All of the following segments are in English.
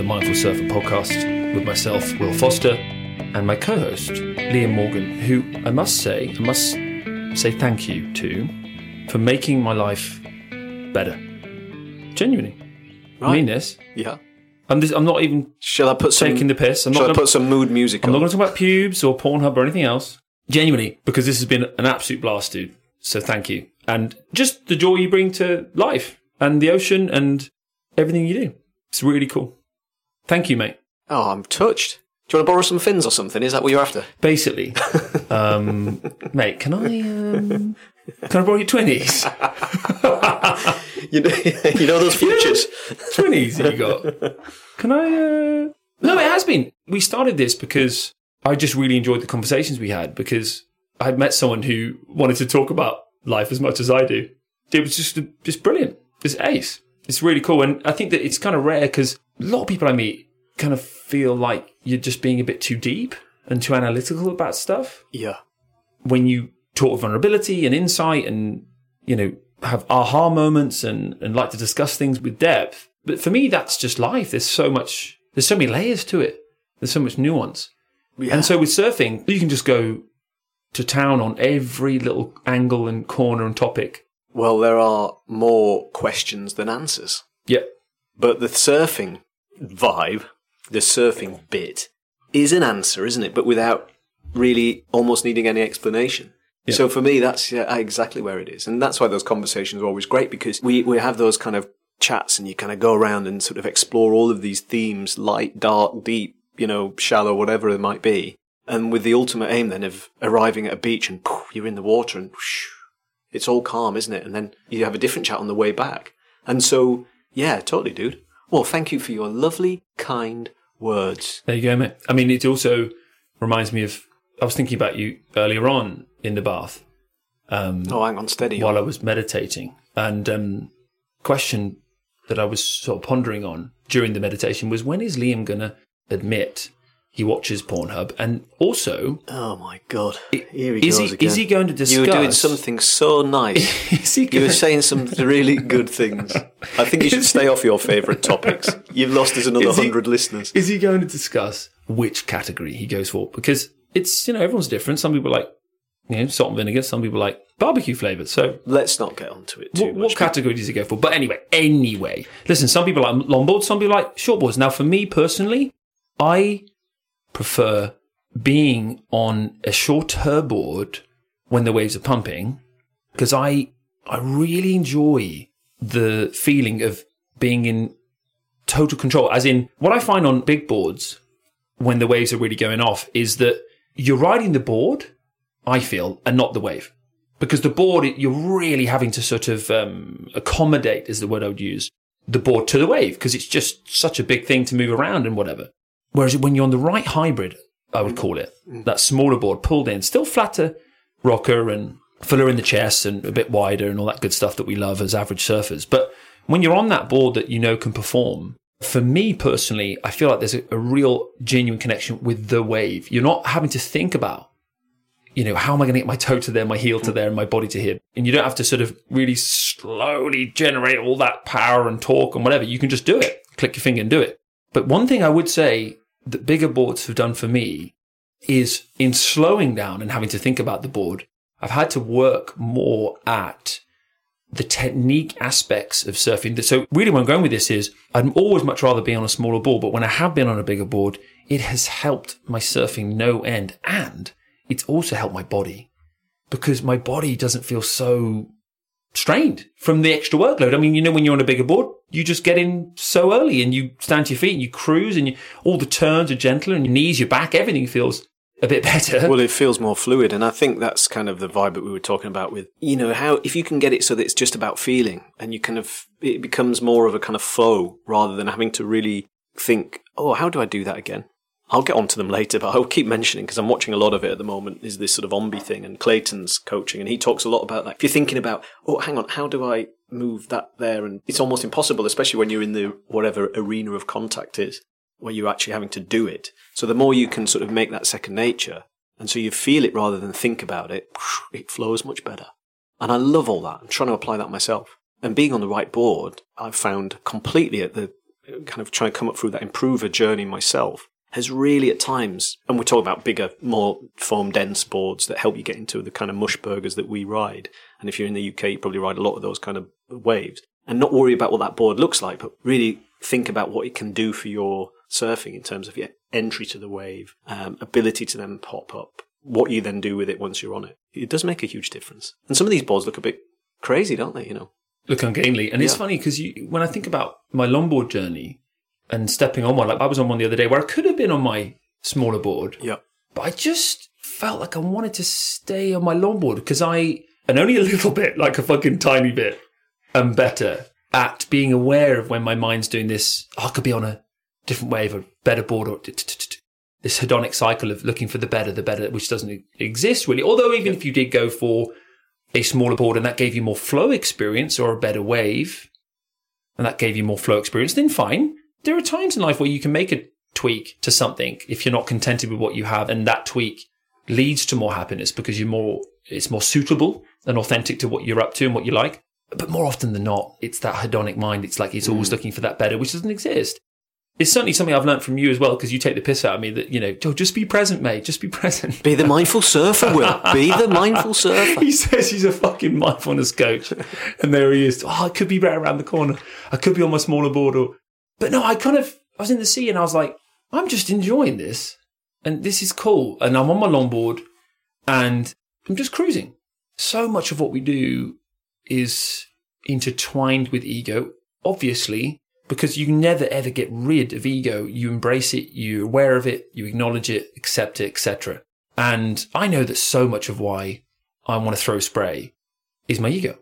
The Mindful Surfer podcast with myself, Will Foster, and my co host, Liam Morgan, who I must say, I must say thank you to for making my life better. Genuinely. I mean this. Yeah. I'm, just, I'm not even Shall I put some? taking the piss. I'm shall not gonna, put some mood music I'm not going to talk about pubes or Pornhub or anything else. Genuinely, because this has been an absolute blast, dude. So thank you. And just the joy you bring to life and the ocean and everything you do. It's really cool. Thank you, mate. Oh, I'm touched. Do you want to borrow some fins or something? Is that what you're after? Basically, um, mate, can I um, can I borrow your twenties? You know, you know those futures. Twenties you got? Can I? Uh... No, it has been. We started this because I just really enjoyed the conversations we had because I had met someone who wanted to talk about life as much as I do. It was just just brilliant. It's ace. It's really cool, and I think that it's kind of rare because a lot of people I meet kind of feel like you're just being a bit too deep and too analytical about stuff. Yeah. when you talk with vulnerability and insight and, you know, have aha moments and, and like to discuss things with depth. But for me, that's just life. There's so much, there's so many layers to it. There's so much nuance. Yeah. And so with surfing, you can just go to town on every little angle and corner and topic. well, there are more questions than answers. Yep. But the surfing vibe, the surfing bit, is an answer, isn't it? But without really almost needing any explanation. Yeah. So for me, that's yeah, exactly where it is. And that's why those conversations are always great because we, we have those kind of chats and you kind of go around and sort of explore all of these themes, light, dark, deep, you know, shallow, whatever it might be. And with the ultimate aim then of arriving at a beach and poof, you're in the water and whoosh, it's all calm, isn't it? And then you have a different chat on the way back. And so, yeah, totally, dude. Well, thank you for your lovely, kind words. There you go, mate. I mean, it also reminds me of, I was thinking about you earlier on in the bath. Um, Oh, hang on, steady. while I was meditating. And um, question that I was sort of pondering on during the meditation was when is Liam going to admit he watches Pornhub? And also, Oh my god! Here he is goes he again. is he going to discuss? You were doing something so nice. Is he You going were saying some really good things. I think you should stay off your favourite topics. You've lost us another hundred listeners. is he going to discuss which category he goes for? Because it's you know everyone's different. Some people like you know salt and vinegar. Some people like barbecue flavour. So Let's not get onto it too what, much. what category does he go for? But anyway, anyway, listen. Some people like longboards. Some people like shortboards. Now, for me personally, I prefer being on a shorter board when the waves are pumping because I I really enjoy the feeling of being in total control. As in, what I find on big boards when the waves are really going off is that you're riding the board, I feel, and not the wave. Because the board, you're really having to sort of um, accommodate, is the word I would use, the board to the wave, because it's just such a big thing to move around and whatever. Whereas when you're on the right hybrid, I would call it, mm. that smaller board pulled in, still flatter rocker and fuller in the chest and a bit wider and all that good stuff that we love as average surfers. But when you're on that board that you know can perform, for me personally, I feel like there's a, a real genuine connection with the wave. You're not having to think about, you know, how am I going to get my toe to there, my heel to there, and my body to here? And you don't have to sort of really slowly generate all that power and torque and whatever. You can just do it. Click your finger and do it. But one thing I would say that bigger boards have done for me is in slowing down and having to think about the board, I've had to work more at the technique aspects of surfing. So really where I'm going with this is I'd always much rather be on a smaller board, but when I have been on a bigger board, it has helped my surfing no end. And it's also helped my body because my body doesn't feel so strained from the extra workload. I mean, you know, when you're on a bigger board, you just get in so early and you stand to your feet and you cruise and you, all the turns are gentler and your knees, your back, everything feels a bit better. Well, it feels more fluid, and I think that's kind of the vibe that we were talking about with, you know, how if you can get it so that it's just about feeling and you kind of, it becomes more of a kind of flow rather than having to really think, oh, how do I do that again? I'll get onto them later, but I'll keep mentioning because I'm watching a lot of it at the moment. Is this sort of Ombe thing and Clayton's coaching, and he talks a lot about that. If you're thinking about, oh, hang on, how do I move that there? And it's almost impossible, especially when you're in the whatever arena of contact is, where you're actually having to do it. So the more you can sort of make that second nature, and so you feel it rather than think about it, it flows much better. And I love all that. I'm trying to apply that myself. And being on the right board, I've found completely at the kind of trying to come up through that improver journey myself has really at times, and we're talking about bigger, more foam dense boards that help you get into the kind of mush burgers that we ride. And if you're in the UK, you probably ride a lot of those kind of waves and not worry about what that board looks like, but really think about what it can do for your surfing in terms of your entry to the wave, um, ability to then pop up, what you then do with it once you're on it. It does make a huge difference. And some of these boards look a bit crazy, don't they? You know, look ungainly. And it's funny because when I think about my longboard journey and stepping on one, like I was on one the other day where I could have been on my smaller board, yeah, but I just felt like I wanted to stay on my longboard because I, and only a little bit, like a fucking tiny bit, am better at being aware of when my mind's doing this. Oh, I could be on a different wave, a better board, or this hedonic cycle of looking for the better, the better, which doesn't exist really. Although even if you did go for a smaller board and that gave you more flow experience or a better wave, and that gave you more flow experience, then fine. There are times in life where you can make a tweak to something if you're not contented with what you have, and that tweak leads to more happiness because you're more, it's more suitable and authentic to what you're up to and what you like. But more often than not, it's that hedonic mind. It's like it's always mm. looking for that better, which doesn't exist. It's certainly something I've learned from you as well, because you take the piss out of me that, you know, "Oh, just be present, mate. Just be present. be the mindful surfer, Will. Be the mindful surfer. he says he's a fucking mindfulness coach. And there he is. Oh, I could be right around the corner. I could be on my smaller board. Or... But no, I kind of, I was in the sea and I was like, I'm just enjoying this. And this is cool. And I'm on my longboard and I'm just cruising. So much of what we do is intertwined with ego, obviously, because you never ever get rid of ego. You embrace it, you're aware of it, you acknowledge it, accept it, etc. And I know that so much of why I want to throw spray is my ego.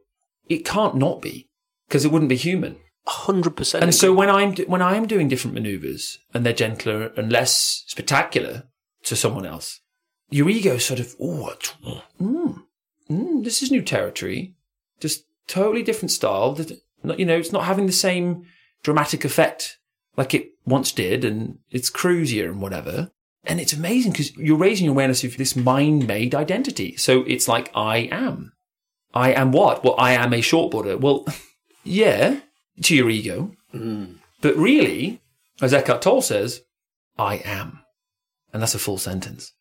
It can't not be because it wouldn't be human. Hundred percent. And so when I'm when I am doing different maneuvers and they're gentler and less spectacular to someone else, your ego sort of oh, mm, mm, this is new territory, just totally different style. that- You know, it's not having the same dramatic effect like it once did, and it's cruisier and whatever. And it's amazing because you're raising your awareness of this mind-made identity. So it's like I am. I am what? Well, I am a shortboarder. Well, yeah, to your ego. But really, as Eckhart Tolle says, I am. And that's a full sentence.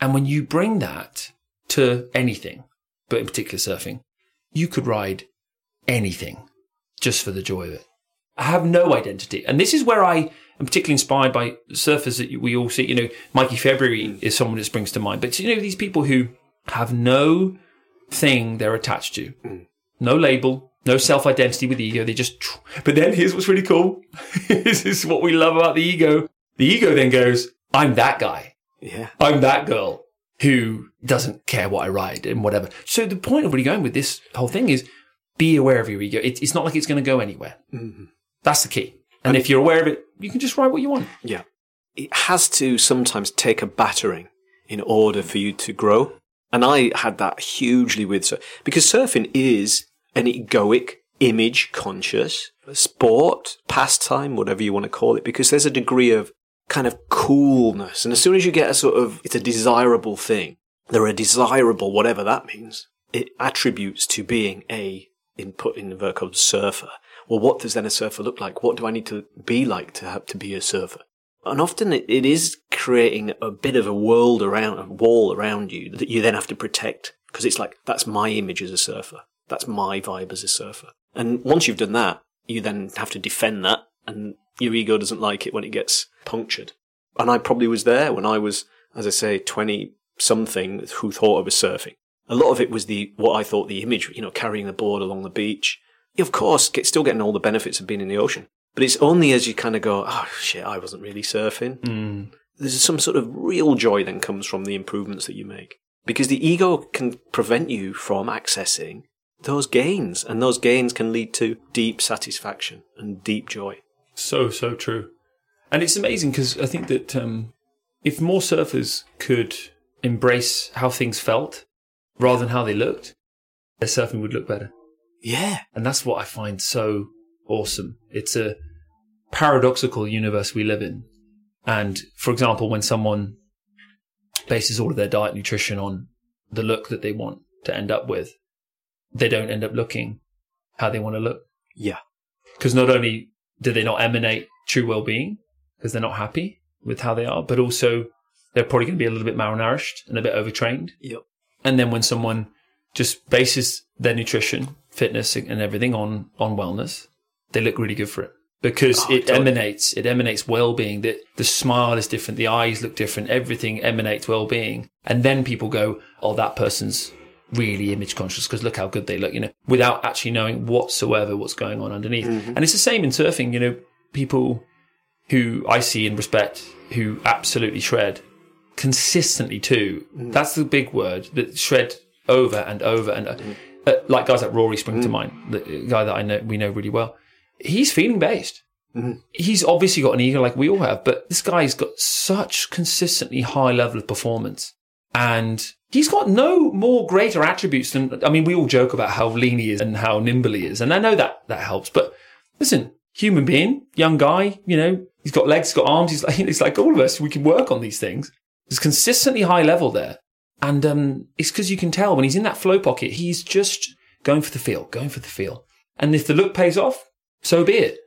And when you bring that to anything, but in particular surfing, you could ride anything just for the joy of it. I have no identity. And this is where I am particularly inspired by surfers that we all see. You know, Mikey February is someone that springs to mind. But you know, these people who have no thing they're attached to, mm. no label, no self identity with the ego. They just, tr- but then here's what's really cool. this is what we love about the ego. The ego then goes, I'm that guy. yeah, I'm that girl who doesn't care what I ride and whatever. So the point of really going with this whole thing is be aware of your ego. It, it's not like it's going to go anywhere. Mm-hmm. That's the key. And if you're aware of it, you can just ride what you want. yeah. It has to sometimes take a battering in order for you to grow. And I had that hugely with surf because surfing is an egoic, image conscious sport, pastime, whatever you want to call it, because there's a degree of kind of coolness. And as soon as you get a sort of, it's a desirable thing, they're a desirable, whatever that means, it attributes to being a, input in the verb code surfer. Well, what does then a surfer look like? What do I need to be like to have to be a surfer? And often it, it is creating a bit of a world around, a wall around you that you then have to protect. Because it's like, that's my image as a surfer. That's my vibe as a surfer. And once you've done that, you then have to defend that and your ego doesn't like it when it gets punctured. And I probably was there when I was, as I say, 20 something who thought I was surfing. A lot of it was the, what I thought the image, you know, carrying the board along the beach. Of course, get, still getting all the benefits of being in the ocean. But it's only as you kind of go, oh shit, I wasn't really surfing. Hmm. There's some sort of real joy then comes from the improvements that you make. Because the ego can prevent you from accessing those gains, and those gains can lead to deep satisfaction and deep joy. So, so true. And it's amazing because I think that um, if more surfers could embrace how things felt rather than how they looked, their surfing would look better. Yeah. And that's what I find so awesome. It's a paradoxical universe we live in. And for example, when someone bases all of their diet nutrition on the look that they want to end up with, they don't end up looking how they want to look. Yeah. Because not only do they not emanate true well-being because they're not happy with how they are? But also, they're probably going to be a little bit malnourished and a bit overtrained. Yep. And then when someone just bases their nutrition, fitness, and everything on on wellness, they look really good for it because Oh, it totally. emanates it emanates well-being. That the smile is different, the eyes look different, everything emanates well-being, and then people go, "Oh, that person's." Really image conscious because look how good they look, you know, without actually knowing whatsoever what's going on underneath. Mm-hmm. And it's the same in surfing, you know, people who I see and respect who absolutely shred consistently too. Mm. That's the big word that shred over and over and uh, mm. uh like guys like Rory spring to mm. mind, the uh, guy that I know we know really well. He's feeling based. Mm-hmm. He's obviously got an ego like we all have, but this guy's got such consistently high level of performance. And he's got no more greater attributes than, I mean, we all joke about how lean he is and how nimble he is. And I know that that helps, but listen, human being, young guy, you know, he's got legs, he's got arms. He's like, it's like all of us. We can work on these things. There's consistently high level there. And, um, it's because you can tell when he's in that flow pocket, he's just going for the feel, going for the feel. And if the look pays off, so be it.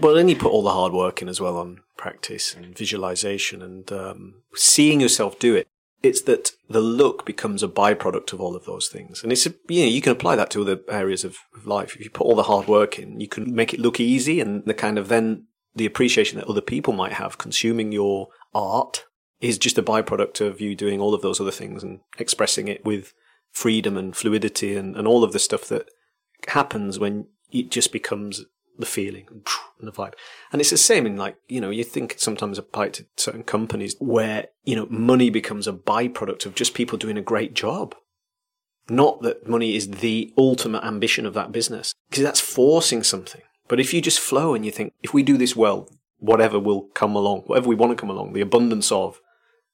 Well, then you put all the hard work in as well on practice and visualization and um, seeing yourself do it. It's that the look becomes a byproduct of all of those things, and it's you know you can apply that to other areas of, of life. If you put all the hard work in, you can make it look easy, and the kind of then the appreciation that other people might have consuming your art is just a byproduct of you doing all of those other things and expressing it with freedom and fluidity and, and all of the stuff that happens when it just becomes the feeling and the vibe. And it's the same in like, you know, you think sometimes applied to certain companies where, you know, money becomes a byproduct of just people doing a great job. Not that money is the ultimate ambition of that business, because that's forcing something. But if you just flow and you think, if we do this well, whatever will come along, whatever we want to come along, the abundance of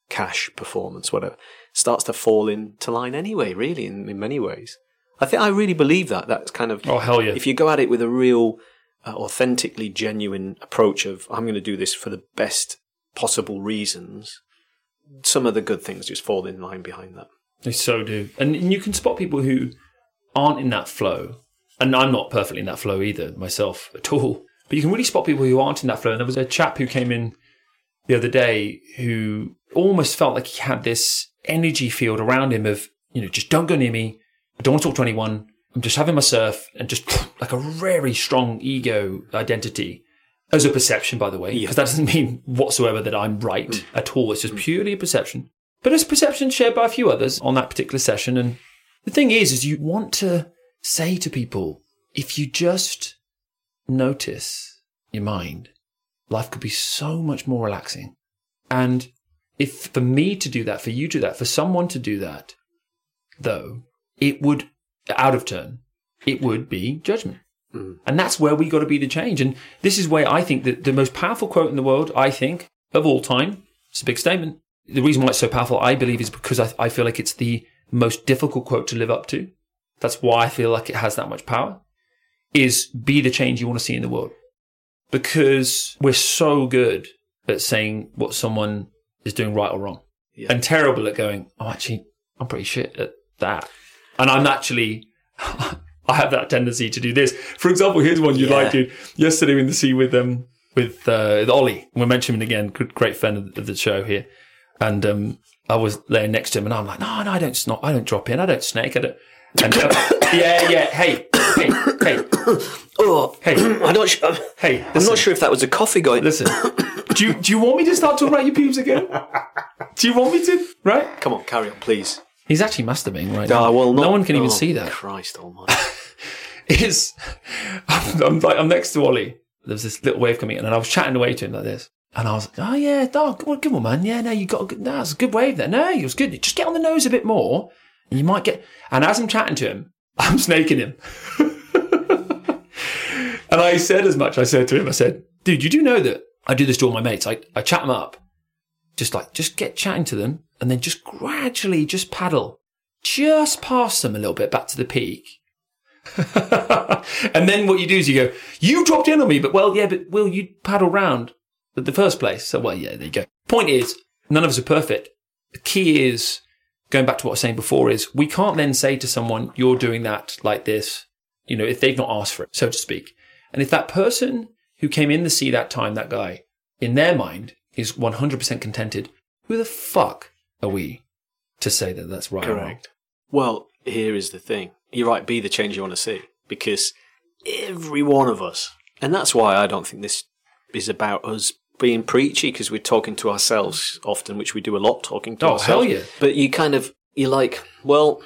cash, performance, whatever, starts to fall into line anyway, really, in, in many ways. I think I really believe that. That's kind of Oh, hell yeah. if you go at it with a real, uh, authentically genuine approach of I'm going to do this for the best possible reasons, some of the good things just fall in line behind that. They so do. And, and you can spot people who aren't in that flow. And I'm not perfectly in that flow either myself at all. But you can really spot people who aren't in that flow. And there was a chap who came in the other day who almost felt like he had this energy field around him of, you know, just don't go near me. I don't want to talk to anyone. I'm just having my surf and just like a very strong ego identity as a perception, by the way, because that doesn't mean whatsoever that I'm right mm. at all. It's just mm. purely a perception. But it's a perception shared by a few others on that particular session. And the thing is, is you want to say to people, if you just notice your mind, life could be so much more relaxing. And if for me to do that, for you to do that, for someone to do that, though, it would, out of turn, it would be judgment. Hmm. And that's where we got to be the change. And this is where I think that the most powerful quote in the world, I think, of all time, it's a big statement. The reason why it's so powerful, I believe, is because I, I feel like it's the most difficult quote to live up to. That's why I feel like it has that much power. Is be the change you want to see in the world. Because we're so good at saying what someone is doing right or wrong. Yeah. And terrible at going, oh, actually, I'm pretty shit at that. And I'm actually, I have that tendency to do this. For example, here's one you Yeah. like, dude. Yesterday in the sea with um with uh, with Ollie, we mentioned him again, good great friend of, of the show here, and um I was laying next to him, and I'm like, no, no, I don't snot, I don't drop in, I don't snake, I don't. And uh, yeah, yeah, hey, hey, hey, Oh, hey, I'm not sure. hey. I'm not sure if that was a coffee going. Listen, do you do you want me to start talking about your pubes again? Do you want me to? Right? Come on, carry on, please. He's actually masturbating right now. Ah, well, not- no one can even oh, see that. Christ Almighty! is I'm, I'm like I'm next to Ollie. There's this little wave coming in, and I was chatting away to him like this. And I was like, "Oh yeah, oh, good, one, good one, man. Yeah, no, you got a good. No, it's a good wave there. No, it was good. Just get on the nose a bit more, and you might get." And as I'm chatting to him, I'm snaking him. and I said as much. I said to him, "I said, dude, you do know that I do this to all my mates. I I chat them up, just like just get chatting to them, and then just gradually just paddle, just past them a little bit back to the peak." and then what you do is you go, you dropped in on me, but well, yeah, but Will, you paddle round at the first place. So, well, yeah, there you go. Point is, none of us are perfect. The key is, going back to what I was saying before, is we can't then say to someone, you're doing that like this, you know, if they've not asked for it, so to speak. And if that person who came in the sea that time, that guy, in their mind, is 100% contented. Who the fuck are we to say that that's right? Correct. Well, here is the thing. You're right, be the change you want to see. Because every one of us, and that's why I don't think this is about us being preachy, because we're talking to ourselves often, which we do a lot talking to Oh, ourselves. hell yeah. But you kind of, you're like, well,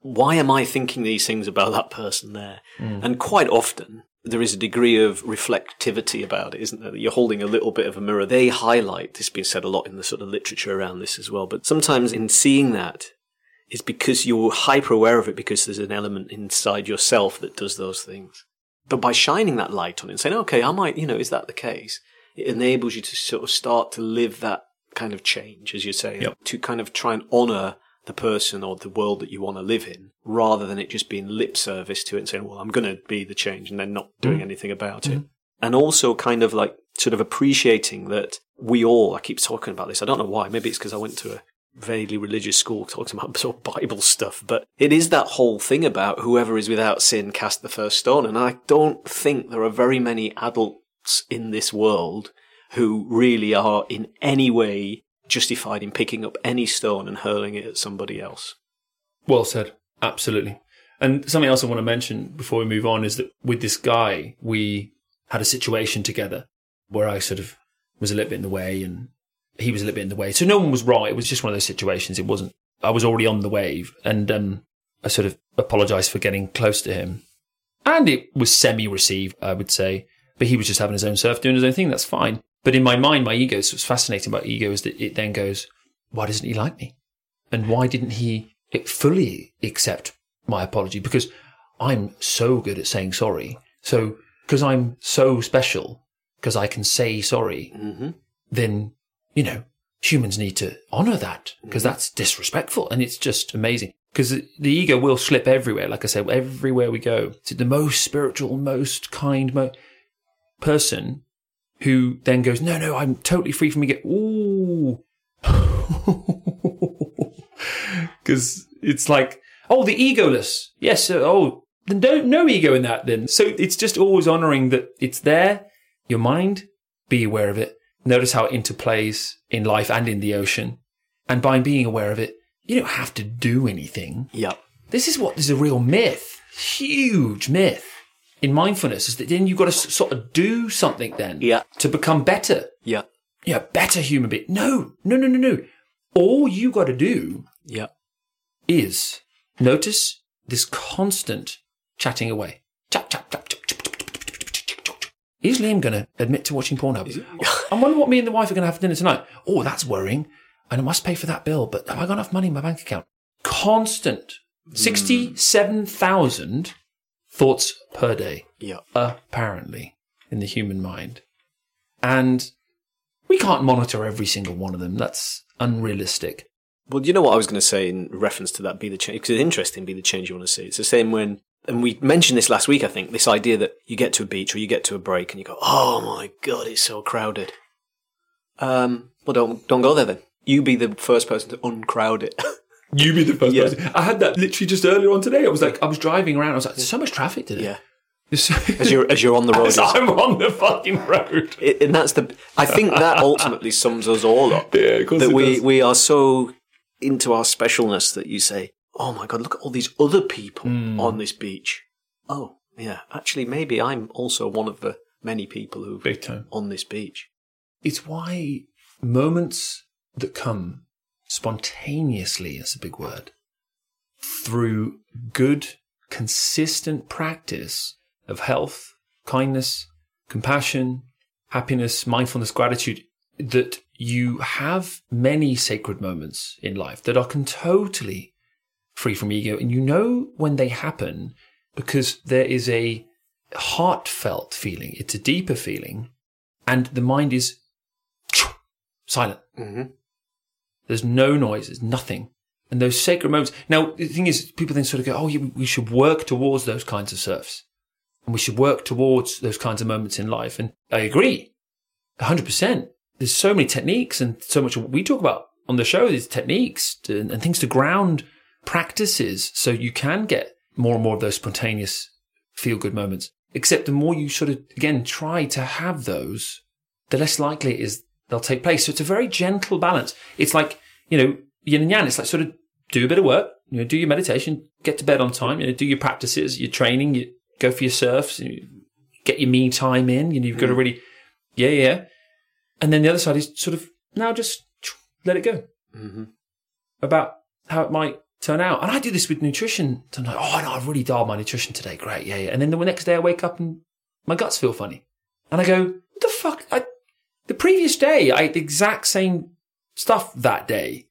why am I thinking these things about that person there? Mm. And quite often, there is a degree of reflectivity about it, isn't there? You're holding a little bit of a mirror. They highlight, this has been said a lot in the sort of literature around this as well, but sometimes in seeing that, it's because you're hyper aware of it because there's an element inside yourself that does those things. But by shining that light on it and saying, okay, I might, you know, is that the case? It enables you to sort of start to live that kind of change, as you're saying, Yep. to kind of try and honor the person or the world that you want to live in, rather than it just being lip service to it and saying, well, I'm going to be the change and then not doing mm-hmm. anything about it. Mm-hmm. And also kind of like sort of appreciating that we all, I keep talking about this. I don't know why. Maybe it's because I went to a vaguely religious school talking about sort of Bible stuff, but it is that whole thing about whoever is without sin cast the first stone. And I don't think there are very many adults in this world who really are in any way justified in picking up any stone and hurling it at somebody else. Well said. Absolutely. And something else I want to mention before we move on is that with this guy, we had a situation together where I sort of was a little bit in the way and he was a little bit in the way. So no one was wrong. It was just one of those situations. It wasn't, I was already on the wave and, um, I sort of apologized for getting close to him. And it was semi received, I would say. But he was just having his own surf, doing his own thing. That's fine. But in my mind, my ego, so what's fascinating about ego is that it then goes, why doesn't he like me? And why didn't he fully accept my apology? Because I'm so good at saying sorry. So, because I'm so special, because I can say sorry, Mm-hmm. then, you know, humans need to honor that because that's disrespectful. And it's just amazing because the ego will slip everywhere. Like I said, everywhere we go, to the most spiritual, most kind mo- person who then goes, no, no, I'm totally free from ego. Ooh. Because it's like, oh, the egoless. Yes. oh, then don't, no ego in that then. So it's just always honoring that it's there, your mind, be aware of it. Notice how it interplays in life and in the ocean. And by being aware of it, you don't have to do anything. Yep. This is what what is a real myth, huge myth in mindfulness is that then you've got to sort of do something then yeah. to become better. Yeah. Yeah, better human being. No, no, no, no, no. All you got to do yeah. is notice this constant chatting away. Chat, chat, chat. Is Liam going to admit to watching Pornhub? I'm wondering what me and the wife are going to have for dinner tonight. Oh, that's worrying. And I must pay for that bill, but have I got enough money in my bank account? Constant. Mm. 67,000 thoughts per day, Yeah. apparently, in the human mind. And we can't monitor every single one of them. That's unrealistic. Well, you know what I was going to say in reference to that be the change because it's interesting be the change you want to see. It's the same when and we mentioned this last week I think this idea that you get to a beach or you get to a break and you go, "Oh my god, it's so crowded." Um, well don't don't go there then. You be the first person to uncrowd it. You be the first Yeah. person. I had that literally just earlier on today. I was like, I was driving around. I was like, there's so much traffic today. yeah. As you're as you're on the road. As I'm on the fucking road. It, and that's the I think that ultimately sums us all up. Yeah, of course that it we does. we are so into our specialness that you say, "Oh my god, look at all these other people Hmm. on this beach." Oh, yeah, actually maybe I'm also one of the many people who on this beach. It's why moments that come spontaneously, that's a big word, through good, consistent practice of health, kindness, compassion, happiness, mindfulness, gratitude, that you have many sacred moments in life that are totally free from ego. And you know when they happen because there is a heartfelt feeling, it's a deeper feeling, and the mind is silent. Mm-hmm. There's no noise. There's nothing. And those sacred moments. Now, the thing is, people then sort of go, oh, we should work towards those kinds of surfs. And we should work towards those kinds of moments in life. And I agree. 100%. There's so many techniques and so much we talk about on the show is techniques to, and things to ground practices so you can get more and more of those spontaneous feel good moments. Except the more you sort of, again, try to have those, the less likely it is they'll take place. So it's a very gentle balance. It's like, you know, yin and yang. It's like sort of do a bit of work, you know, do your meditation, get to bed on time, you know, do your practices, your training, you go for your surfs, you get your me time in, you know, you've got to really, yeah, yeah. And then the other side is sort of now just let it go Mm-hmm. about how it might turn out. And I do this with nutrition. I'm like, oh no, I've really dialed my nutrition today. Great, yeah, yeah. And then the next day I wake up and my guts feel funny, and I go, what the fuck? I, the previous day I ate the exact same stuff that day.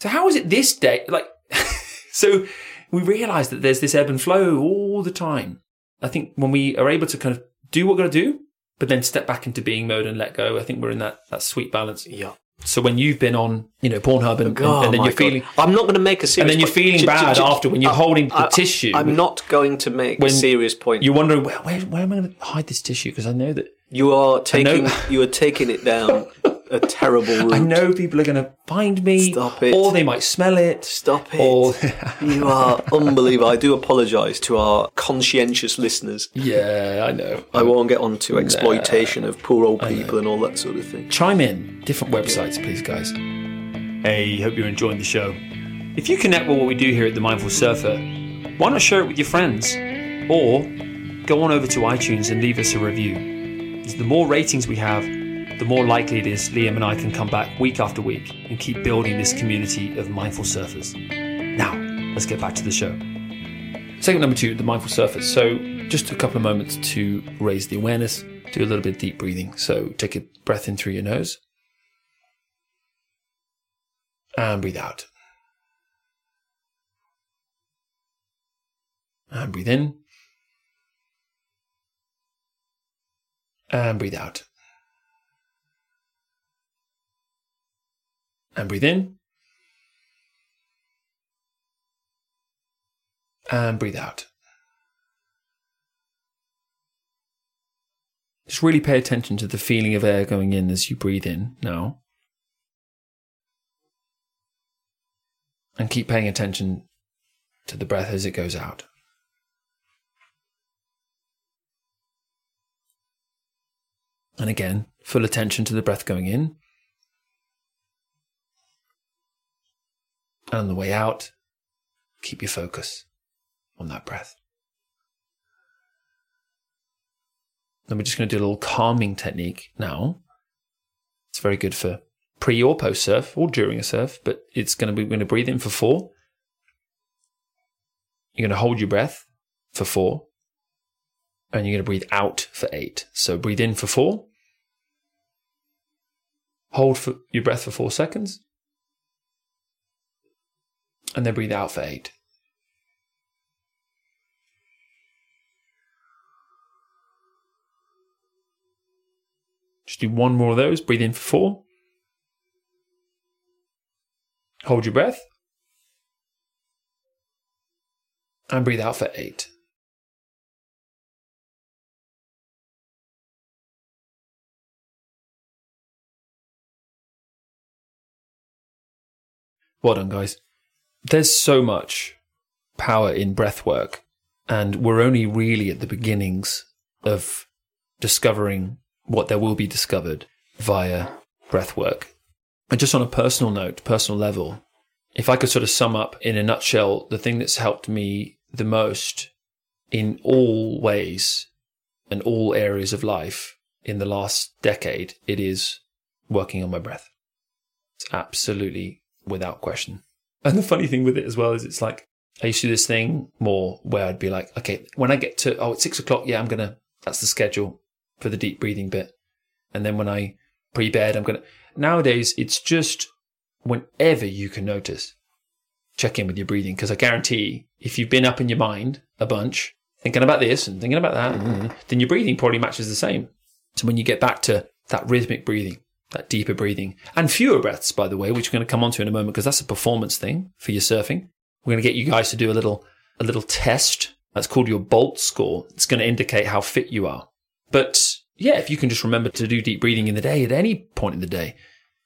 So how is it this day? Like, so we realize that there's this ebb and flow all the time. I think when we are able to kind of do what we're going to do, but then step back into being mode and let go, I think we're in that, that sweet balance. Yeah. So when you've been on, you know, Pornhub and, Oh and then you're God. feeling, I'm not going to make a serious. and then you're point. feeling j- bad after when you're I- holding the I- tissue. I'm not going to make a serious point. You're wondering where, where, where am I going to hide this tissue? Because I know that You are taking know- you are taking it down a terrible route. I know people are going to find me, Stop it. or they might smell it, Stop it. or you are unbelievable. I do apologise to our conscientious listeners. yeah, I know. I won't get on to exploitation of poor old people and all that sort of thing. Chime in different websites, please, guys. Hey, hope you're enjoying the show. If you connect with what we do here at the Mindful Surfer, why not share it with your friends, or go on over to iTunes and leave us a review. Because the more ratings we have, the more likely it is Liam and I can come back week after week and keep building this community of mindful surfers. Now, let's get back to the show. Segment number two, the mindful surfers. So, just a couple of moments to raise the awareness, do a little bit of deep breathing. So, take a breath in through your nose and breathe out. And breathe in. And breathe out. And breathe in. And breathe out. Just really pay attention to the feeling of air going in as you breathe in now. And keep paying attention to the breath as it goes out. And again, full attention to the breath going in. And on the way out, keep your focus on that breath. Then we're just going to do a little calming technique now. It's very good for pre or post surf or during a surf, but it's going to be, we're going to breathe in for four. You're going to hold your breath for four. And you're going to breathe out for eight. So breathe in for four. Hold for your breath for four seconds. And then breathe out for eight. Just do one more of those. Breathe in for four. Hold your breath. And breathe out for eight. Well done, guys. There's so much power in breath work, and we're only really at the beginnings of discovering what there will be discovered via breath work. And just on a personal note, personal level, if I could sort of sum up in a nutshell, the thing that's helped me the most in all ways and all areas of life in the last decade, it is working on my breath. It's absolutely without question. And the funny thing with it as well is it's like I used to do this thing more where I'd be like, okay, when I get to, oh, it's six o'clock. Yeah, I'm going to, that's the schedule for the deep breathing bit. And then when I pre bed, I'm going to, nowadays it's just whenever you can notice, check in with your breathing. Cause I guarantee if you've been up in your mind a bunch, thinking about this and thinking about that, mm-hmm. then your breathing probably matches the same. So when you get back to that rhythmic breathing, that deeper breathing and fewer breaths, by the way, which we're going to come on to in a moment because that's a performance thing for your surfing. We're going to get you guys to do a little, a little test. That's called your Bolt score. It's going to indicate how fit you are. But yeah, if you can just remember to do deep breathing in the day at any point in the day,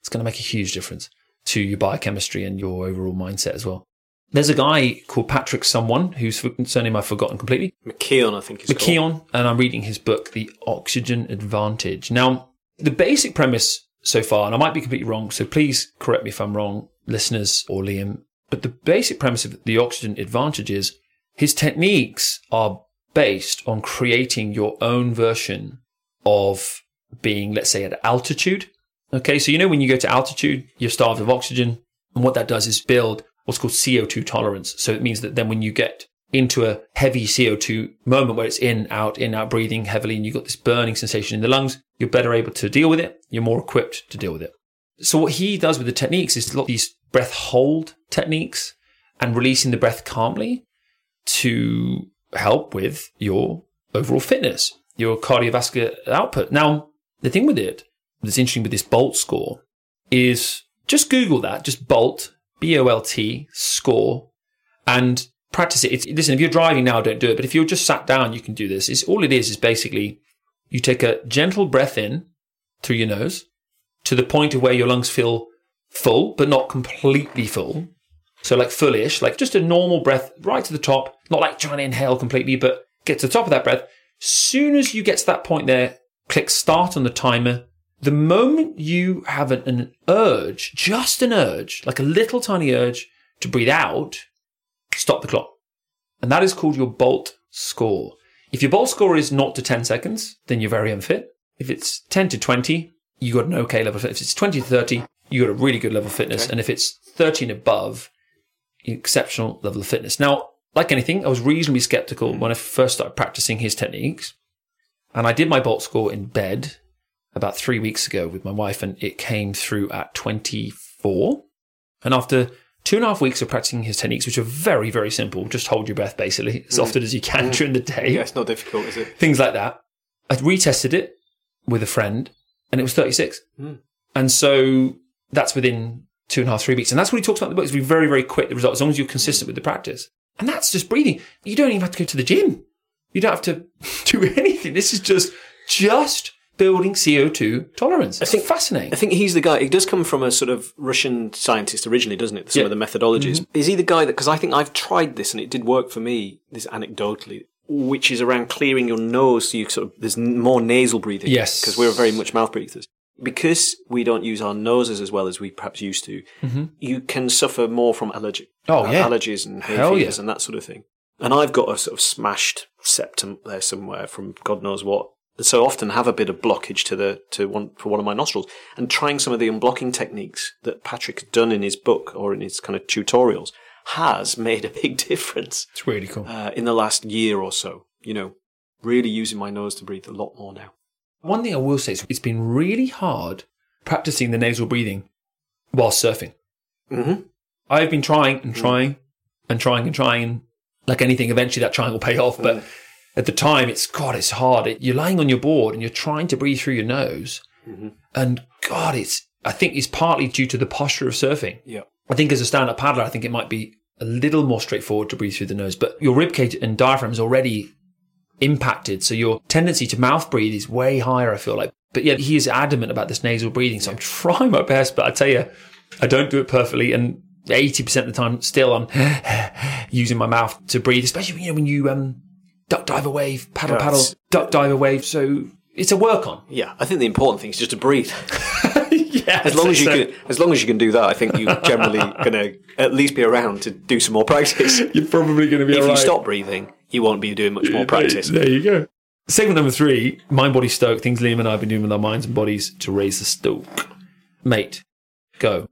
it's going to make a huge difference to your biochemistry and your overall mindset as well. There's a guy called Patrick someone whose surname I've forgotten completely. McKeown, I think is called. McKeown, and I'm reading his book, The Oxygen Advantage. Now, the basic premise so far, and I might be completely wrong, so please correct me if I'm wrong, listeners or Liam, but the basic premise of The Oxygen Advantage is his techniques are based on creating your own version of being, let's say, at altitude. Okay, so you know when you go to altitude, you're starved of oxygen, and what that does is build what's called CO2 tolerance. So it means that then when you get into a heavy CO2 moment where it's in, out, in, out, breathing heavily, and you've got this burning sensation in the lungs, you're better able to deal with it. You're more equipped to deal with it. So what he does with the techniques is a lot of these breath hold techniques and releasing the breath calmly to help with your overall fitness, your cardiovascular output. Now, the thing with it that's interesting with this Bolt score is just Google that, just Bolt B O L T score and practice it. It's, listen, if you're driving now, don't do it. But if you're just sat down, you can do this. It's all it is is basically you take a gentle breath in through your nose to the point of where your lungs feel full, but not completely full. So like fullish, like just a normal breath right to the top, not like trying to inhale completely, but get to the top of that breath. Soon as you get to that point there, click start on the timer the moment you have an, an, urge, just an urge, like a little tiny urge to breathe out, stop the clock. And that is called your Bolt score. If your Bolt score is 0 to 10 seconds, then you're very unfit. If it's 10 to 20, you got an okay level. If it's 20 to 30, you got a really good level of fitness. Okay. And if it's 30 and above, exceptional level of fitness. Now, like anything, I was reasonably skeptical hmm. when I first started practicing his techniques. And I did my Bolt score in bed about three weeks ago with my wife, and it came through at 24. And after two and a half weeks of practicing his techniques, which are very, very simple, just hold your breath basically as mm. often as you can mm. during the day. Yeah, it's not difficult, is it? Things like that. I retested it with a friend, and it was 36. Mm. And so that's within two and a half, three weeks. And that's what he talks about in the book is be very, very quick, the result, as long as you're consistent with the practice. And that's just breathing. You don't even have to go to the gym. You don't have to do anything. This is just, just building CO2 tolerance. It's I think fascinating. I think he's the guy. It does come from a sort of Russian scientist originally, doesn't it? Some yeah. of the methodologies. Mm-hmm. Is he the guy that? Because I think I've tried this and it did work for me. This anecdotally, which is around clearing your nose, so you sort of there's more nasal breathing. Yes, because we're very much mouth breathers. Because we don't use our noses as well as we perhaps used to, mm-hmm. you can suffer more from allergic oh, yeah. allergies and hay fever and that sort of thing. And I've got a sort of smashed septum there somewhere from God knows what so often have a bit of blockage to the to one for one of my nostrils and trying some of the unblocking techniques that Patrick's done in his book or in his kind of tutorials has made a big difference. It's really cool. Uh, in the last year or so, you know, really using my nose to breathe a lot more now. One thing I will say is it's been really hard practicing the nasal breathing while surfing. Mm-hmm. I've been trying and mm. trying mm. and trying and trying. Like anything, eventually that trying will pay off. But mm at the time, it's God, it's hard. It, you're lying on your board and you're trying to breathe through your nose, mm-hmm. and God, it's. I think it's partly due to the posture of surfing. Yeah. I think as a stand-up paddler, I think it might be a little more straightforward to breathe through the nose, but your ribcage and diaphragm is already impacted, so your tendency to mouth breathe is way higher. I feel like, but yet he is adamant about this nasal breathing. So I'm trying my best, but I tell you, I don't do it perfectly, and 80% of the time, still I'm using my mouth to breathe, especially you know, when you um duck dive a wave, paddle paddle, duck dive a wave. So it's a work on. Yeah, I think the important thing is just to breathe. yeah, as long as you can, as long as you can do that, I think you're generally going to at least be around to do some more practice. You're probably going to be. If you right. stop breathing, you won't be doing much more practice. There you go. Segment number three: mind, body, stoke. Things Liam and I have been doing with our minds and bodies to raise the stoke. Mate, go.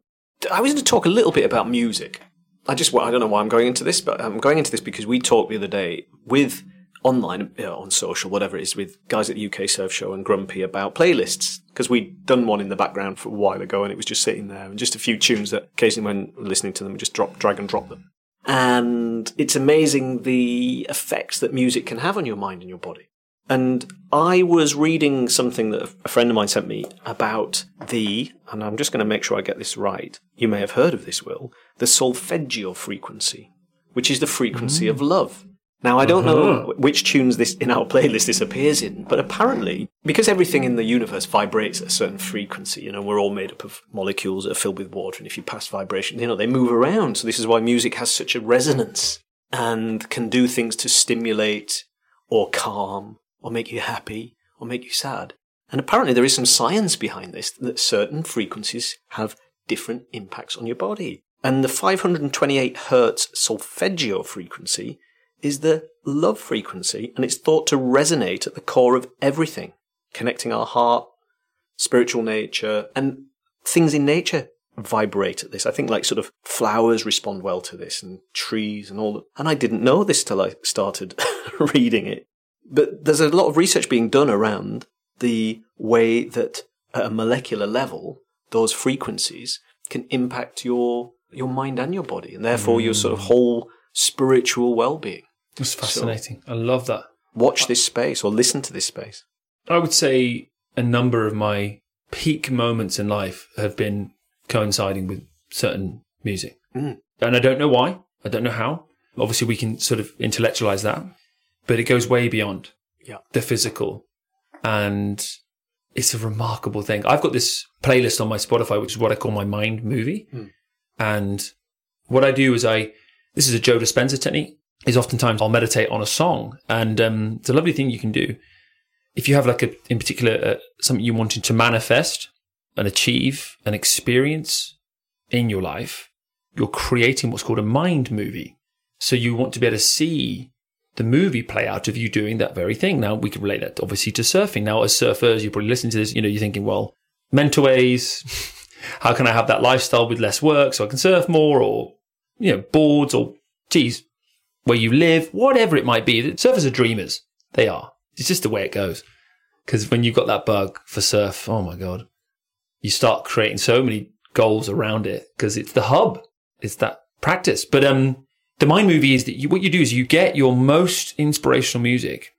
I was going to talk a little bit about music. I just, I don't know why I'm going into this, but I'm going into this because we talked the other day with online, know, on social, whatever it is, with guys at the UK Surf Show and Grumpy about playlists because we'd done one in the background for a while ago and it was just sitting there and just a few tunes that occasionally when listening to them, we just drop, drag and drop them. And it's amazing the effects that music can have on your mind and your body. And I was reading something that a friend of mine sent me about the, and I'm just going to make sure I get this right. You may have heard of this, Will, the solfeggio frequency, which is the frequency mm. of love. Now, I don't know Uh-huh. which tunes this in our playlist this appears in, but apparently, because everything in the universe vibrates at a certain frequency, you know, we're all made up of molecules that are filled with water, and if you pass vibration, you know, they move around. So this is why music has such a resonance and can do things to stimulate or calm or make you happy or make you sad. And apparently there is some science behind this that certain frequencies have different impacts on your body. And the 528 hertz solfeggio frequency is the love frequency, and it's thought to resonate at the core of everything, connecting our heart, spiritual nature, and things in nature vibrate at this. I think like sort of flowers respond well to this, and trees and all that. And I didn't know this till I started reading it. But there's a lot of research being done around the way that at a molecular level, those frequencies can impact your your mind and your body, and therefore your sort of mm. whole spiritual well-being. It's fascinating. I love that. Watch this space or listen to this space. I would say a number of my peak moments in life have been coinciding with certain music. Mm. And I don't know why. I don't know how. Obviously, we can sort of intellectualize that, but it goes way beyond Yeah. the physical. And it's a remarkable thing. I've got this playlist on my Spotify, which is what I call my mind movie. Mm. And what I do is I, this is a Joe Dispenza technique, is oftentimes I'll meditate on a song. And um, it's a lovely thing you can do. If you have like a, in particular, uh, something you wanted to manifest and achieve an experience in your life, you're creating what's called a mind movie. So you want to be able to see the movie play out of you doing that very thing. Now we can relate that obviously to surfing. Now as surfers, you probably listen to this, you know, you're thinking, well, mental ways, how can I have that lifestyle with less work so I can surf more or, you know, boards or geez, where you live, whatever it might be. Surfers are dreamers. They are. It's just the way it goes. Because when you've got that bug for surf, oh my God, you start creating so many goals around it because it's the hub. It's that practice. But, um, the mind movie is that you, what you do is you get your most inspirational music,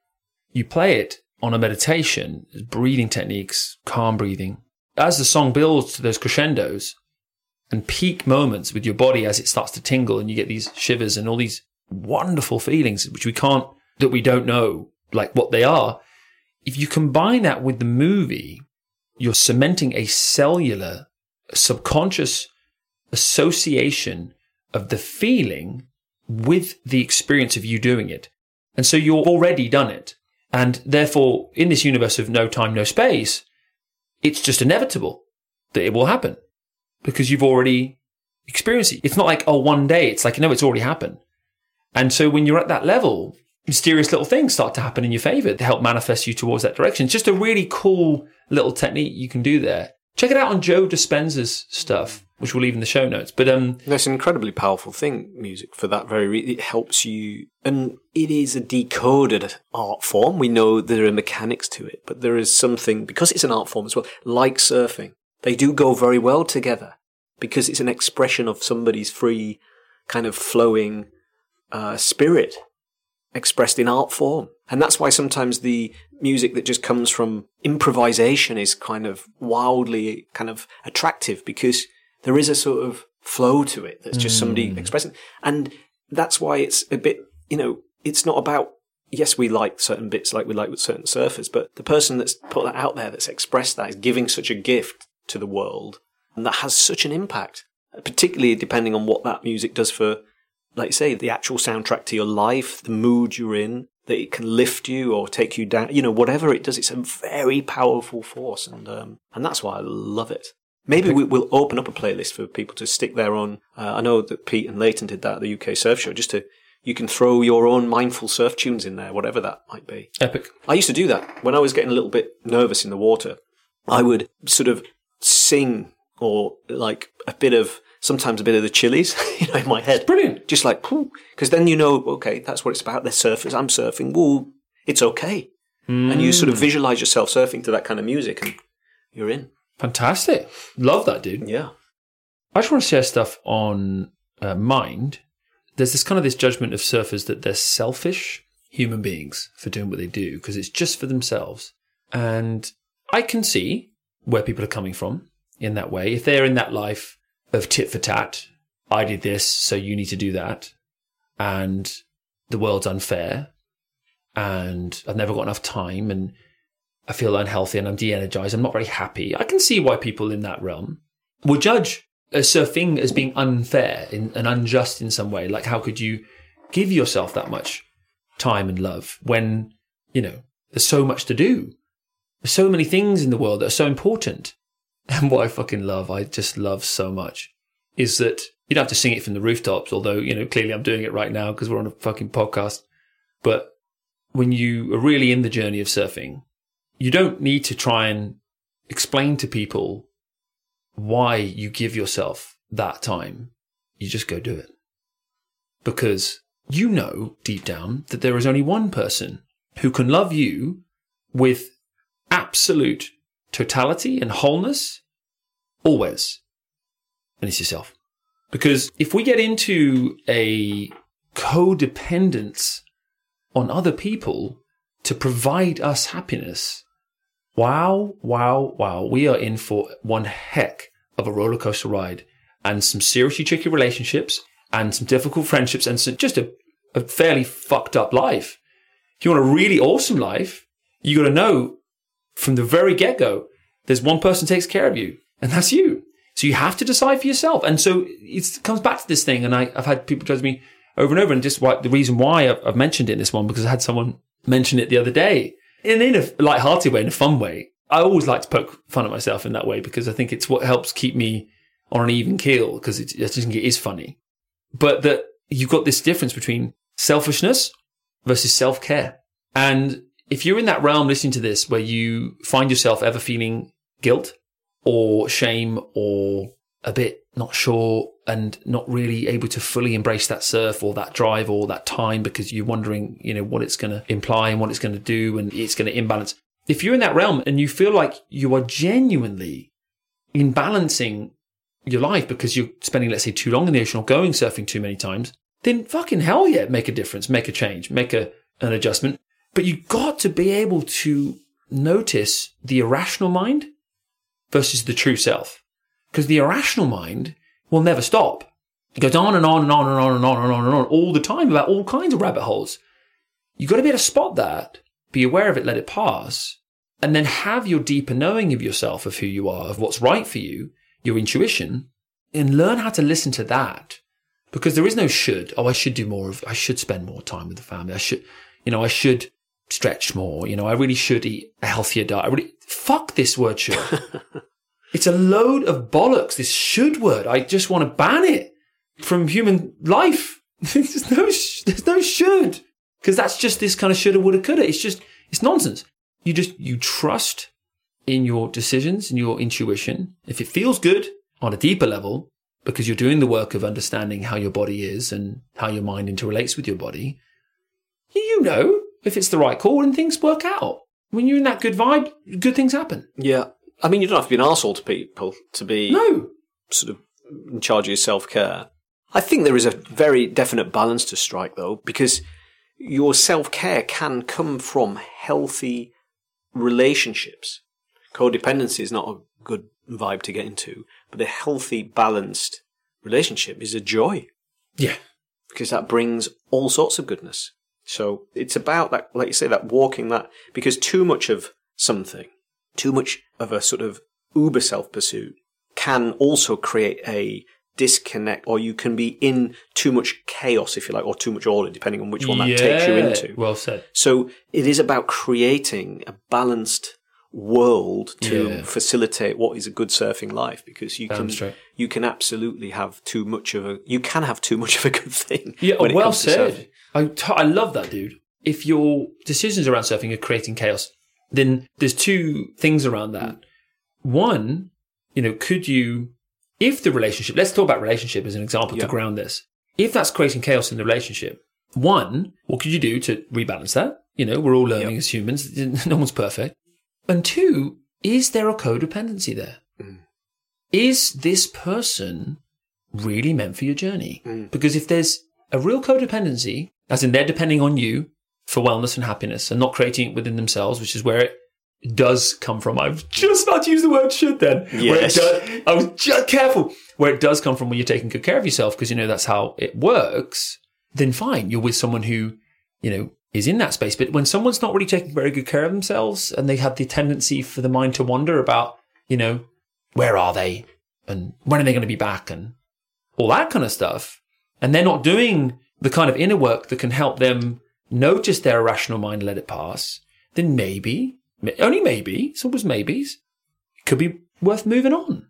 you play it on a meditation, breathing techniques, calm breathing. As the song builds to those crescendos and peak moments with your body as it starts to tingle and you get these shivers and all these wonderful feelings, which we can't, that we don't know, like what they are. If you combine that with the movie, you're cementing a cellular, subconscious association of the feeling with the experience of you doing it. And so you've already done it. And therefore, in this universe of no time, no space, it's just inevitable that it will happen because you've already experienced it. It's not like, oh, one day. It's like, no, it's already happened. And so when you're at that level, mysterious little things start to happen in your favor to help manifest you towards that direction. It's just a really cool little technique you can do there. Check it out on Joe Dispenza's stuff, which we'll leave in the show notes. But um, That's an incredibly powerful thing, music, for that very reason. It helps you, and it is a decoded art form. We know there are mechanics to it, but there is something, because it's an art form as well, like surfing. They do go very well together because it's an expression of somebody's free, kind of flowing uh, spirit expressed in art form. And that's why sometimes the music that just comes from improvisation is kind of wildly kind of attractive because there is a sort of flow to it that's just somebody expressing. And that's why it's a bit, you know, it's not about, yes, we like certain bits like we like with certain surfers, but the person that's put that out there, that's expressed that is giving such a gift to the world and that has such an impact, particularly depending on what that music does for like you say, the actual soundtrack to your life, the mood you're in, that it can lift you or take you down, you know, whatever it does, it's a very powerful force. And, um, and that's why I love it. Maybe we, we'll open up a playlist for people to stick their own. Uh, I know that Pete and Leighton did that at the UK Surf Show, just to, you can throw your own mindful surf tunes in there, whatever that might be. epic. I used to do that when I was getting a little bit nervous in the water. I would sort of sing or like a bit of, sometimes a bit of the chilies, you know, in my head. Brilliant. Just like, because then you know, okay, that's what it's about. They're surfers. I'm surfing. Woo, it's okay. And you sort of visualize yourself surfing to that kind of music and you're in. Fantastic. Love that, dude. Yeah. I just want to share stuff on uh, mind. There's this kind of this judgment of surfers that they're selfish human beings for doing what they do because it's just for themselves. And I can see where people are coming from in that way. If they're in that life of tit for tat, I did this, so you need to do that. And the world's unfair and I've never got enough time and I feel unhealthy and I'm de-energized. I'm not very happy. I can see why people in that realm would judge a surfing as being unfair and unjust in some way. Like, how could you give yourself that much time and love when, you know, there's so much to do? There's so many things in the world that are so important. And what I fucking love, I just love so much, is that you don't have to sing it from the rooftops, although, you know, clearly I'm doing it right now because we're on a fucking podcast. But when you are really in the journey of surfing, you don't need to try and explain to people why you give yourself that time. You just go do it. Because you know deep down that there is only one person who can love you with absolute totality and wholeness always. And it's yourself. Because if we get into a codependence on other people to provide us happiness, wow, wow, wow, we are in for one heck of a roller coaster ride and some seriously tricky relationships and some difficult friendships and some, just a, a fairly fucked up life. If you want a really awesome life, you got to know from the very get go, there's one person takes care of you and that's you. So you have to decide for yourself. And so it comes back to this thing. And I, have had people judge me over and over. And just why, the reason why I've, I've mentioned it in this one, because I had someone mention it the other day in, in a light-hearted way, in a fun way. I always like to poke fun at myself in that way because I think it's what helps keep me on an even keel because I just think it is funny. But that you've got this difference between selfishness versus self-care. And if you're in that realm listening to this where you find yourself ever feeling guilt or shame or a bit not sure and not really able to fully embrace that surf or that drive or that time because you're wondering, you know, what it's going to imply and what it's going to do and it's going to imbalance. If you're in that realm and you feel like you are genuinely imbalancing your life because you're spending, let's say, too long in the ocean or going surfing too many times, then fucking hell yeah, make a difference, make a change, make a, an adjustment. But you've got to be able to notice the irrational mind versus the true self. Because the irrational mind will never stop. It goes on and on and on and on and on and on and on all the time about all kinds of rabbit holes. You've got to be able to spot that, be aware of it, let it pass, and then have your deeper knowing of yourself, of who you are, of what's right for you, your intuition, and learn how to listen to that. Because there is no should. Oh, I should do more of, I should spend more time with the family. I should, you know, I should stretch more. You know, I really should eat a healthier diet. I really, fuck this word should. It's a load of bollocks, this should word. I just want to ban it from human life. there's no, there's no should. Because that's just this kind of shoulda, woulda, coulda. It's just, it's nonsense. You just, you trust in your decisions and your intuition. If it feels good on a deeper level, because you're doing the work of understanding how your body is and how your mind interrelates with your body, you know if it's the right call and things work out. When you're in that good vibe, good things happen. Yeah. I mean, you don't have to be an arsehole to people to be No. sort of in charge of your self care. I think there is a very definite balance to strike, though, because your self care can come from healthy relationships. Codependency is not a good vibe to get into, but a healthy, balanced relationship is a joy Yeah. because that brings all sorts of goodness. So it's about that, like you say, that walking that, because too much of something, too much of a sort of uber self pursuit can also create a disconnect, or you can be in too much chaos, if you like, or too much order, depending on which one that takes you into. Well said. So it is about creating a balanced world to Yeah. facilitate what is a good surfing life because you Damn can straight. you can absolutely have too much of a you can have too much of a good thing Yeah, when it well comes to surfing. said. I, t- I love that, dude. If your decisions around surfing are creating chaos, then there's two things around that. One, you know, could you, if the relationship, let's talk about relationship as an example to ground this. If that's creating chaos in the relationship, one, what could you do to rebalance that? You know, we're all learning Yep. as humans. No one's perfect. And two, is there a codependency there? Mm. Is this person really meant for your journey? Mm. Because if there's a real codependency, as in they're depending on you for wellness and happiness and not creating it within themselves, which is where it does come from. I was just about to use the word should then. Where it Yes. does, I was just careful. Where it does come from when you're taking good care of yourself, because you know that's how it works. then fine. You're with someone who, you know, is in that space. But when someone's not really taking very good care of themselves and they have the tendency for the mind to wonder about, you know, where are they and when are they going to be back and all that kind of stuff, and they're not doing the kind of inner work that can help them notice their irrational mind, and let it pass, then maybe, only maybe, it's always maybes, it could be worth moving on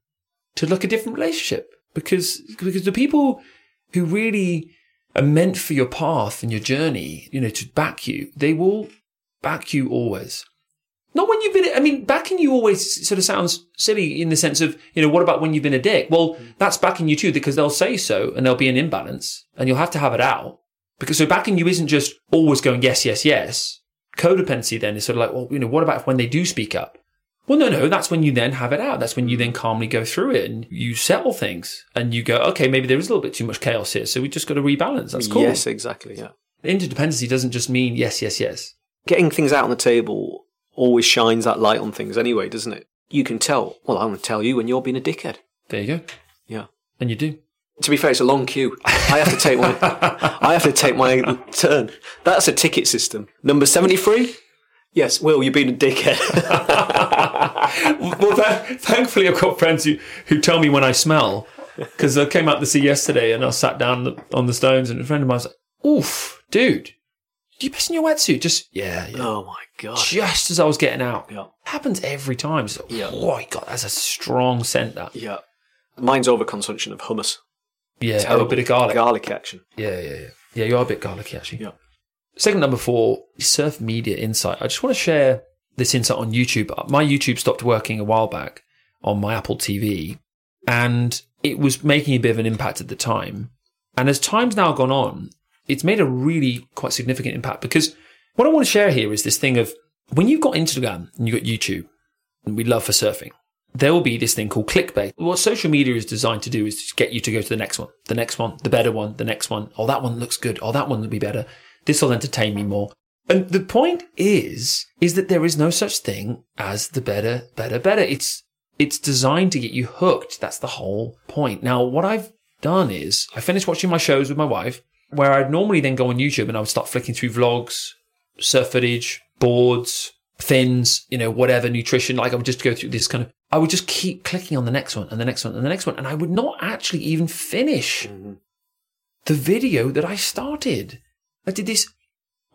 to look a different relationship because because the people who really are meant for your path and your journey, you know, to back you, they will back you always. Not when you've been, I mean, backing you always sort of sounds silly in the sense of, you know, what about when you've been a dick? Well, hmm. that's backing you too because they'll say so and there'll be an imbalance and you'll have to have it out. Because so backing you isn't just always going yes, yes, yes. Codependency then is sort of like, well, you know, what about when they do speak up? Well, no, no, that's when you then have it out. That's when you then hmm. calmly go through it and you settle things and you go, okay, maybe there is a little bit too much chaos here. So we just got to rebalance. That's cool. Yes, exactly. Yeah. Interdependency doesn't just mean yes, yes, yes. Getting things out on the table always shines that light on things anyway, doesn't it? You can tell. Well, I'm going to tell you when you're being a dickhead. There you go. Yeah. And you do. To be fair, it's a long queue. I have to take my, I have to take my turn. That's a ticket system. Number 73? Yes, Will, you've been a dickhead. well, th- thankfully, I've got friends who, who tell me when I smell. Because I came out to see yesterday and I sat down on the stones and a friend of mine was like, oof, dude, do you piss in your wetsuit? Just, yeah, yeah. oh my God. Just as I was getting out. Yeah. Happens every time. So, Yeah. Oh, my God, that's a strong scent, that. Yeah. Mine's overconsumption of hummus. Yeah, oh, a bit of garlic. Garlic action. Yeah, yeah, yeah. Yeah, you are a bit garlicky, actually. Yeah. Segment number four, surf media insight. I just want to share this insight on YouTube. Uh, my YouTube stopped working a while back on my Apple TV, and it was making a bit of an impact at the time. And as time's now gone on, it's made a really quite significant impact because what I want to share here is this thing of when you've got Instagram and you've got YouTube, and we love for surfing, there will be this thing called clickbait. What social media is designed to do is to get you to go to the next one, the next one, the better one, the next one. Oh, that one looks good. Oh, that one will be better. This will entertain me more. And the point is, is that there is no such thing as the better, better, better. It's, it's designed to get you hooked. That's the whole point. Now, what I've done is I finished watching my shows with my wife where I'd normally then go on YouTube and I would start flicking through vlogs, surf footage, boards, fins, you know, whatever, nutrition. Like I would just go through this kind of, I would just keep clicking on the next one and the next one and the next one. And I would not actually even finish mm-hmm. the video that I started. I did this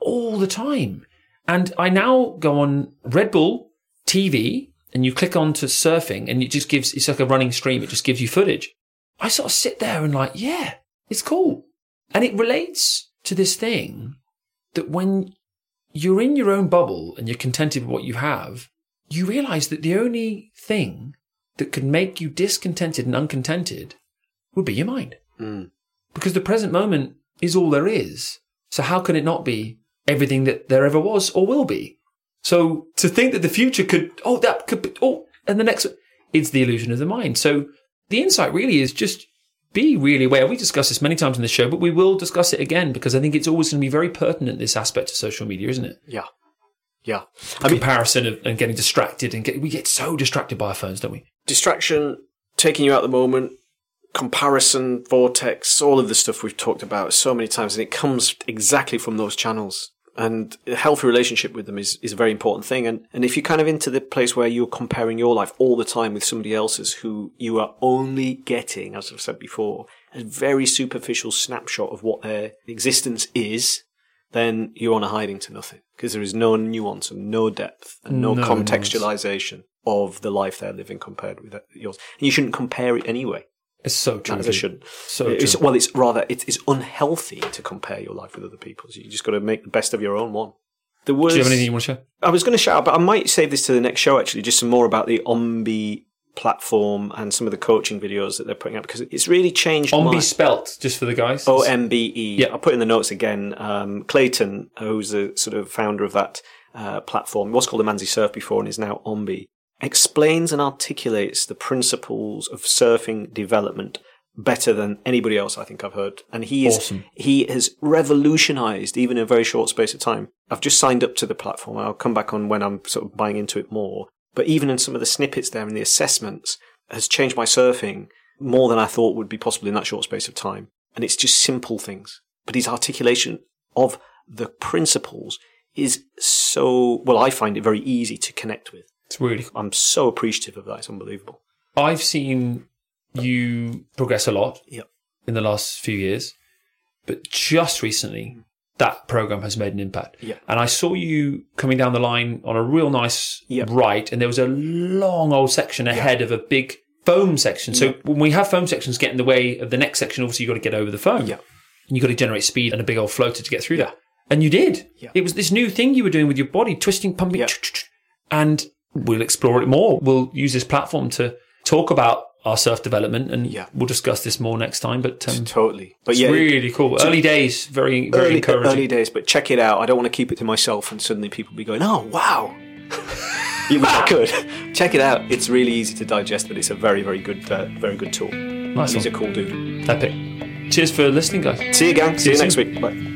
all the time. And I now go on Red Bull TV and you click on to surfing and it just gives, it's like a running stream. It just gives you footage. I sort of sit there and like, yeah, it's cool. And it relates to this thing that when you're in your own bubble and you're contented with what you have, you realize that the only thing that could make you discontented and uncontented would be your mind. Mm. Because the present moment is all there is. So how can it not be everything that there ever was or will be? So to think that the future could, oh, that could be, oh, and the next, it's the illusion of the mind. So the insight really is just be really aware. We discussed this many times in the show, but we will discuss it again because I think it's always going to be very pertinent, this aspect of social media, isn't it? Yeah. Yeah. I mean, Comparison of, and getting distracted and get, we get so distracted by our phones, don't we? distraction, taking you out the moment, comparison, vortex, all of the stuff we've talked about so many times, and it comes exactly from those channels. And a healthy relationship with them is, is a very important thing. And, and if you're kind of into the place where you're comparing your life all the time with somebody else's who you are only getting, as I've said before, a very superficial snapshot of what their existence is, then you're on a hiding to nothing because there is no nuance and no depth and no, No contextualization of the life they're living compared with uh, yours. And you shouldn't compare it anyway. It's so true. As I shouldn't. So It's, true. well, it's rather it is unhealthy to compare your life with other people's. You just got to make the best of your own one. There was. Do you have anything you want to share? I was going to shout, but I might save this to the next show. Actually, just some more about the Ombe platform and some of the coaching videos that they're putting up because it's really changed. Ombe my- spelt, just for the guys. O M B E. Yeah. I'll put in the notes again. Um, Clayton, who's the sort of founder of that uh, platform, was called Amanzi Surf before and is now Ombe, explains and articulates the principles of surfing development better than anybody else I think I've heard. And he is Awesome. he has revolutionized even in a very short space of time. I've just signed up to the platform. I'll come back on when I'm sort of buying into it more. But even in some of the snippets there and the assessments has changed my surfing more than I thought would be possible in that short space of time. And it's just simple things. but his articulation of the principles is so, well, I find it very easy to connect with. It's really. I'm so appreciative of that. It's unbelievable. I've seen you progress a lot Yep. in the last few years, but just recently, that program has made an impact. Yeah. And I saw you coming down the line on a real nice Yep. right, and there was a long old section ahead of a big foam section. So when we have foam sections get in the way of the next section, obviously you've got to get over the foam. Yeah. And you've got to generate speed and a big old floater to get through that. And you did. It was this new thing you were doing with your body, twisting, pumping, and we'll explore it more. We'll use this platform to talk about our surf development, and Yeah. we'll discuss this more next time. But um, Totally. But it's yeah, really cool. Early days, very very early, encouraging. early days, but check it out. I don't want to keep it to myself and suddenly people be going, oh, wow. you wish I could. check it out. It's really easy to digest, but it's a very, very good, uh, very good tool. Nice He's a cool dude. Epic. Cheers for listening, guys. See you, gang. See, you you next week. Bye.